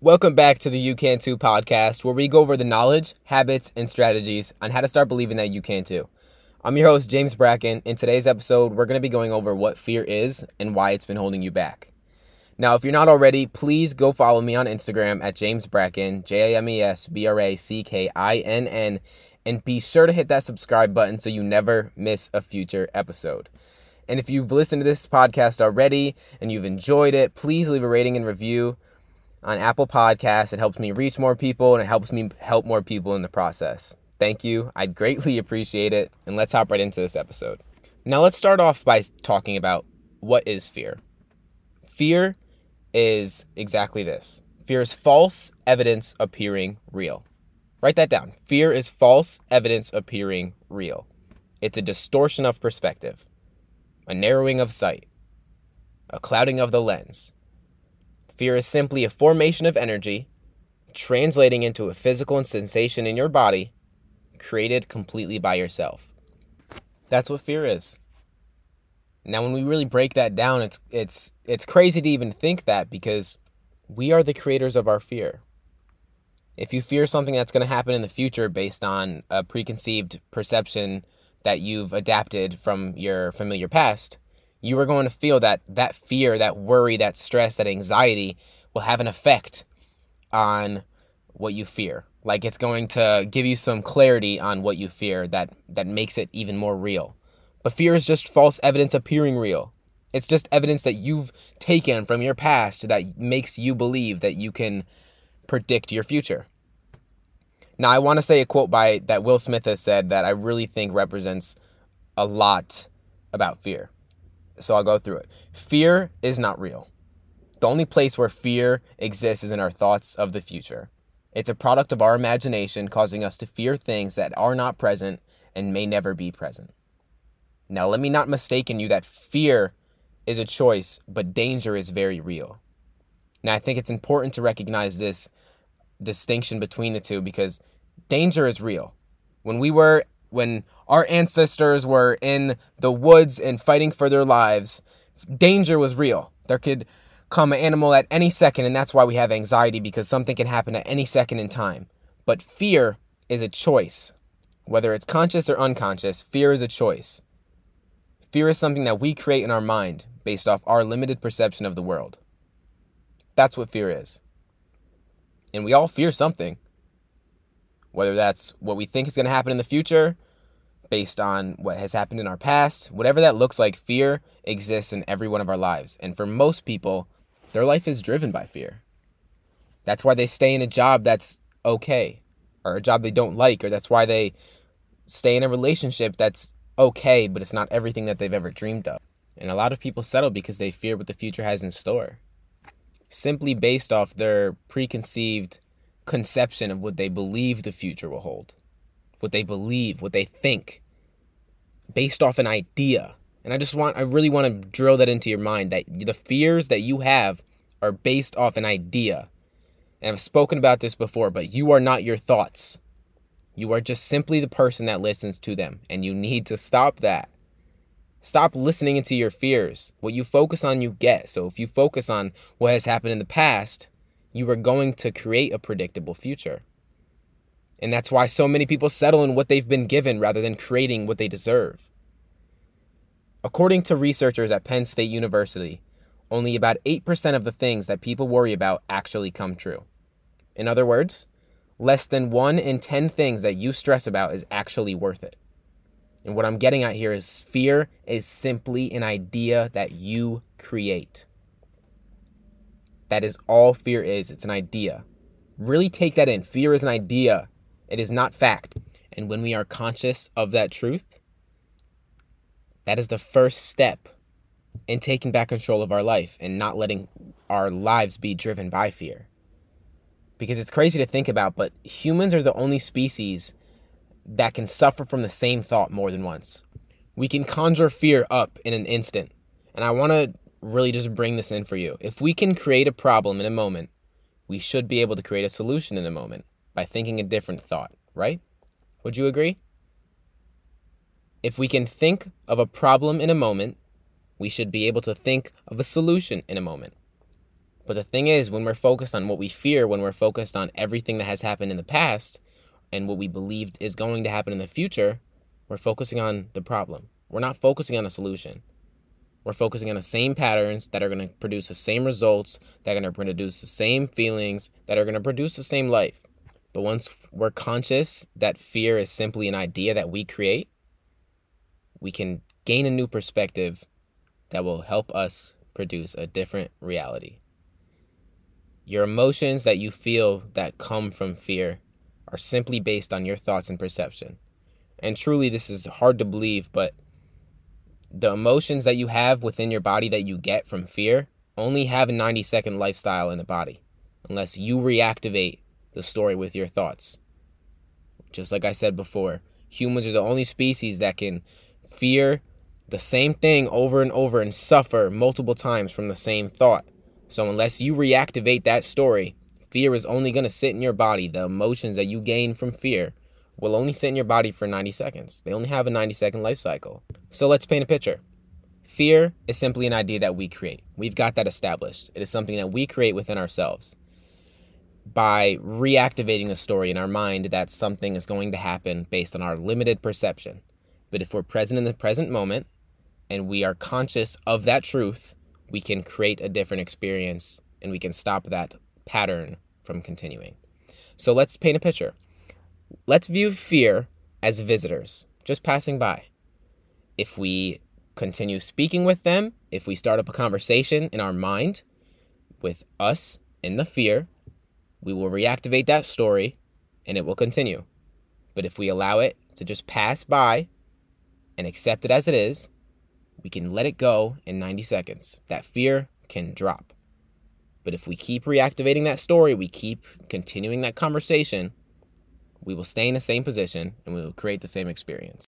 Welcome back to the You Can Too podcast, where we go over the knowledge, habits, and strategies on how to start believing that you can too. I'm your host, James Bracken. In today's episode, we're going to be going over what fear is and why it's been holding you back. Now, if you're not already, please go follow me on Instagram at James Bracken, J A M E S B R A C K I N N, and be sure to hit that subscribe button so you never miss a future episode. And if you've listened to this podcast already and you've enjoyed it, please leave a rating and review on Apple Podcasts. It helps me reach more people and it helps me help more people in the process. Thank you. I'd greatly appreciate it. And let's hop right into this episode. Now, let's start off by talking about what is fear. Fear is exactly this fear is false evidence appearing real. Write that down. Fear is false evidence appearing real. It's a distortion of perspective, a narrowing of sight, a clouding of the lens, Fear is simply a formation of energy translating into a physical sensation in your body created completely by yourself. That's what fear is. Now when we really break that down, it's it's it's crazy to even think that because we are the creators of our fear. If you fear something that's going to happen in the future based on a preconceived perception that you've adapted from your familiar past, you are going to feel that that fear, that worry, that stress, that anxiety will have an effect on what you fear. Like it's going to give you some clarity on what you fear that that makes it even more real. But fear is just false evidence appearing real. It's just evidence that you've taken from your past that makes you believe that you can predict your future. Now, I want to say a quote by that Will Smith has said that I really think represents a lot about fear so I'll go through it. Fear is not real. The only place where fear exists is in our thoughts of the future. It's a product of our imagination causing us to fear things that are not present and may never be present. Now, let me not mistake in you that fear is a choice, but danger is very real. Now, I think it's important to recognize this distinction between the two because danger is real. When we were when our ancestors were in the woods and fighting for their lives, danger was real. There could come an animal at any second, and that's why we have anxiety because something can happen at any second in time. But fear is a choice. Whether it's conscious or unconscious, fear is a choice. Fear is something that we create in our mind based off our limited perception of the world. That's what fear is. And we all fear something. Whether that's what we think is going to happen in the future, based on what has happened in our past, whatever that looks like, fear exists in every one of our lives. And for most people, their life is driven by fear. That's why they stay in a job that's okay, or a job they don't like, or that's why they stay in a relationship that's okay, but it's not everything that they've ever dreamed of. And a lot of people settle because they fear what the future has in store, simply based off their preconceived conception of what they believe the future will hold what they believe, what they think, based off an idea. And I just want, I really want to drill that into your mind that the fears that you have are based off an idea. And I've spoken about this before, but you are not your thoughts. You are just simply the person that listens to them. And you need to stop that. Stop listening into your fears. What you focus on, you get. So if you focus on what has happened in the past, you are going to create a predictable future. And that's why so many people settle in what they've been given rather than creating what they deserve. According to researchers at Penn State University, only about 8% of the things that people worry about actually come true. In other words, less than 1 in 10 things that you stress about is actually worth it. And what I'm getting at here is fear is simply an idea that you create. That is all fear is. It's an idea. Really take that in. Fear is an idea it is not fact. And when we are conscious of that truth, that is the first step in taking back control of our life and not letting our lives be driven by fear. Because it's crazy to think about, but humans are the only species that can suffer from the same thought more than once. We can conjure fear up in an instant. And I want to really just bring this in for you. If we can create a problem in a moment, we should be able to create a solution in a moment by thinking a different thought, right? Would you agree? If we can think of a problem in a moment We should be able to think of a solution in a moment. But the thing is, when we're focused on what we fear, when we're focused on everything that has happened in the past and what we believed is going to happen in the future, we're focusing on the problem. We're not focusing on a solution. We're focusing on the same patterns that are going to produce the same results, that are going to produce the same feelings, that are going to produce the same life. But once we're conscious that fear is simply an idea that we create, we can gain a new perspective that will help us produce a different reality. Your emotions that you feel that come from fear are simply based on your thoughts and perception. And truly, this is hard to believe, but the emotions that you have within your body that you get from fear only have a 90 second lifestyle in the body unless you reactivate the story with your thoughts. Just like I said before, humans are the only species that can fear the same thing over and over and suffer multiple times from the same thought. So, unless you reactivate that story, fear is only going to sit in your body. The emotions that you gain from fear will only sit in your body for 90 seconds. They only have a 90 second life cycle. So let's paint a picture. Fear is simply an idea that we create. We've got that established. It is something that we create within ourselves. By reactivating the story in our mind that something is going to happen based on our limited perception. But if we're present in the present moment and we are conscious of that truth, we can create a different experience and we can stop that pattern from continuing. So let's paint a picture. Let's view fear as visitors, just passing by. If we continue speaking with them, if we start up a conversation in our mind with us in the fear, we will reactivate that story and it will continue. But if we allow it to just pass by and accept it as it is, we can let it go in 90 seconds. That fear can drop. But if we keep reactivating that story, we keep continuing that conversation, we will stay in the same position and we will create the same experience.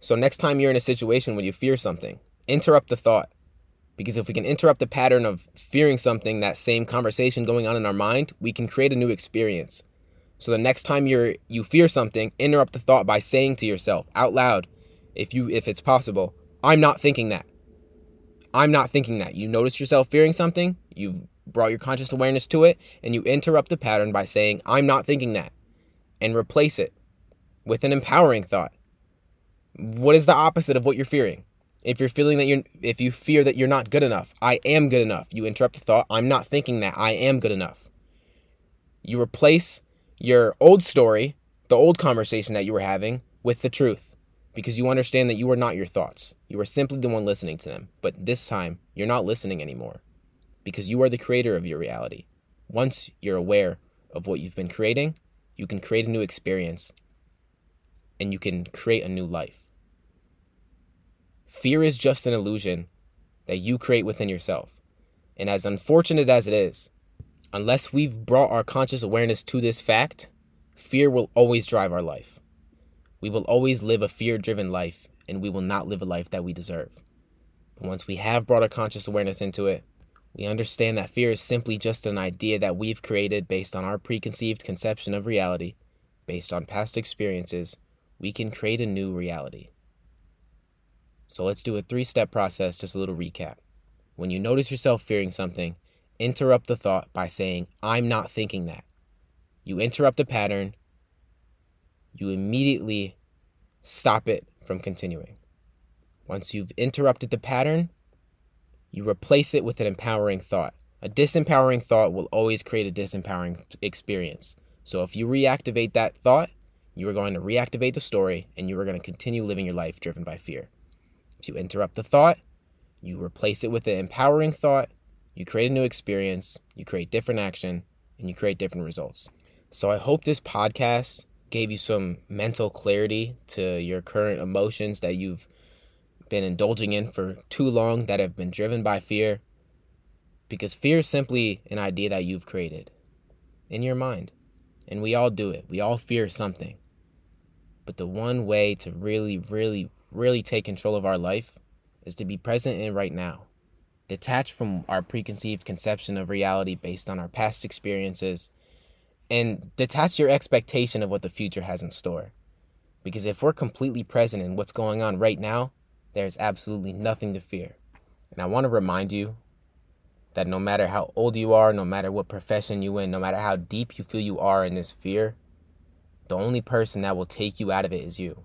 So, next time you're in a situation where you fear something, interrupt the thought. Because if we can interrupt the pattern of fearing something, that same conversation going on in our mind, we can create a new experience. So the next time you're you fear something, interrupt the thought by saying to yourself out loud, if you if it's possible, I'm not thinking that. I'm not thinking that. You notice yourself fearing something, you've brought your conscious awareness to it, and you interrupt the pattern by saying, I'm not thinking that and replace it with an empowering thought. What is the opposite of what you're fearing? If you're feeling that you're, if you fear that you're not good enough, I am good enough. You interrupt the thought, I'm not thinking that, I am good enough. You replace your old story, the old conversation that you were having, with the truth because you understand that you are not your thoughts. You are simply the one listening to them. But this time, you're not listening anymore because you are the creator of your reality. Once you're aware of what you've been creating, you can create a new experience and you can create a new life. Fear is just an illusion that you create within yourself. And as unfortunate as it is, unless we've brought our conscious awareness to this fact, fear will always drive our life. We will always live a fear driven life, and we will not live a life that we deserve. But once we have brought our conscious awareness into it, we understand that fear is simply just an idea that we've created based on our preconceived conception of reality, based on past experiences. We can create a new reality. So let's do a three step process, just a little recap. When you notice yourself fearing something, interrupt the thought by saying, I'm not thinking that. You interrupt the pattern, you immediately stop it from continuing. Once you've interrupted the pattern, you replace it with an empowering thought. A disempowering thought will always create a disempowering experience. So if you reactivate that thought, you are going to reactivate the story and you are going to continue living your life driven by fear. If you interrupt the thought, you replace it with an empowering thought, you create a new experience, you create different action, and you create different results. So I hope this podcast gave you some mental clarity to your current emotions that you've been indulging in for too long that have been driven by fear. Because fear is simply an idea that you've created in your mind. And we all do it. We all fear something. But the one way to really, really, really take control of our life is to be present in right now. detached from our preconceived conception of reality based on our past experiences and detach your expectation of what the future has in store. Because if we're completely present in what's going on right now, there's absolutely nothing to fear. And I want to remind you that no matter how old you are, no matter what profession you're in, no matter how deep you feel you are in this fear, the only person that will take you out of it is you.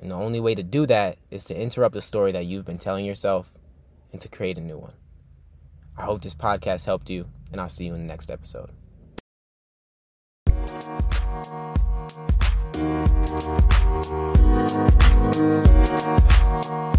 And the only way to do that is to interrupt the story that you've been telling yourself and to create a new one. I hope this podcast helped you, and I'll see you in the next episode. Thank you.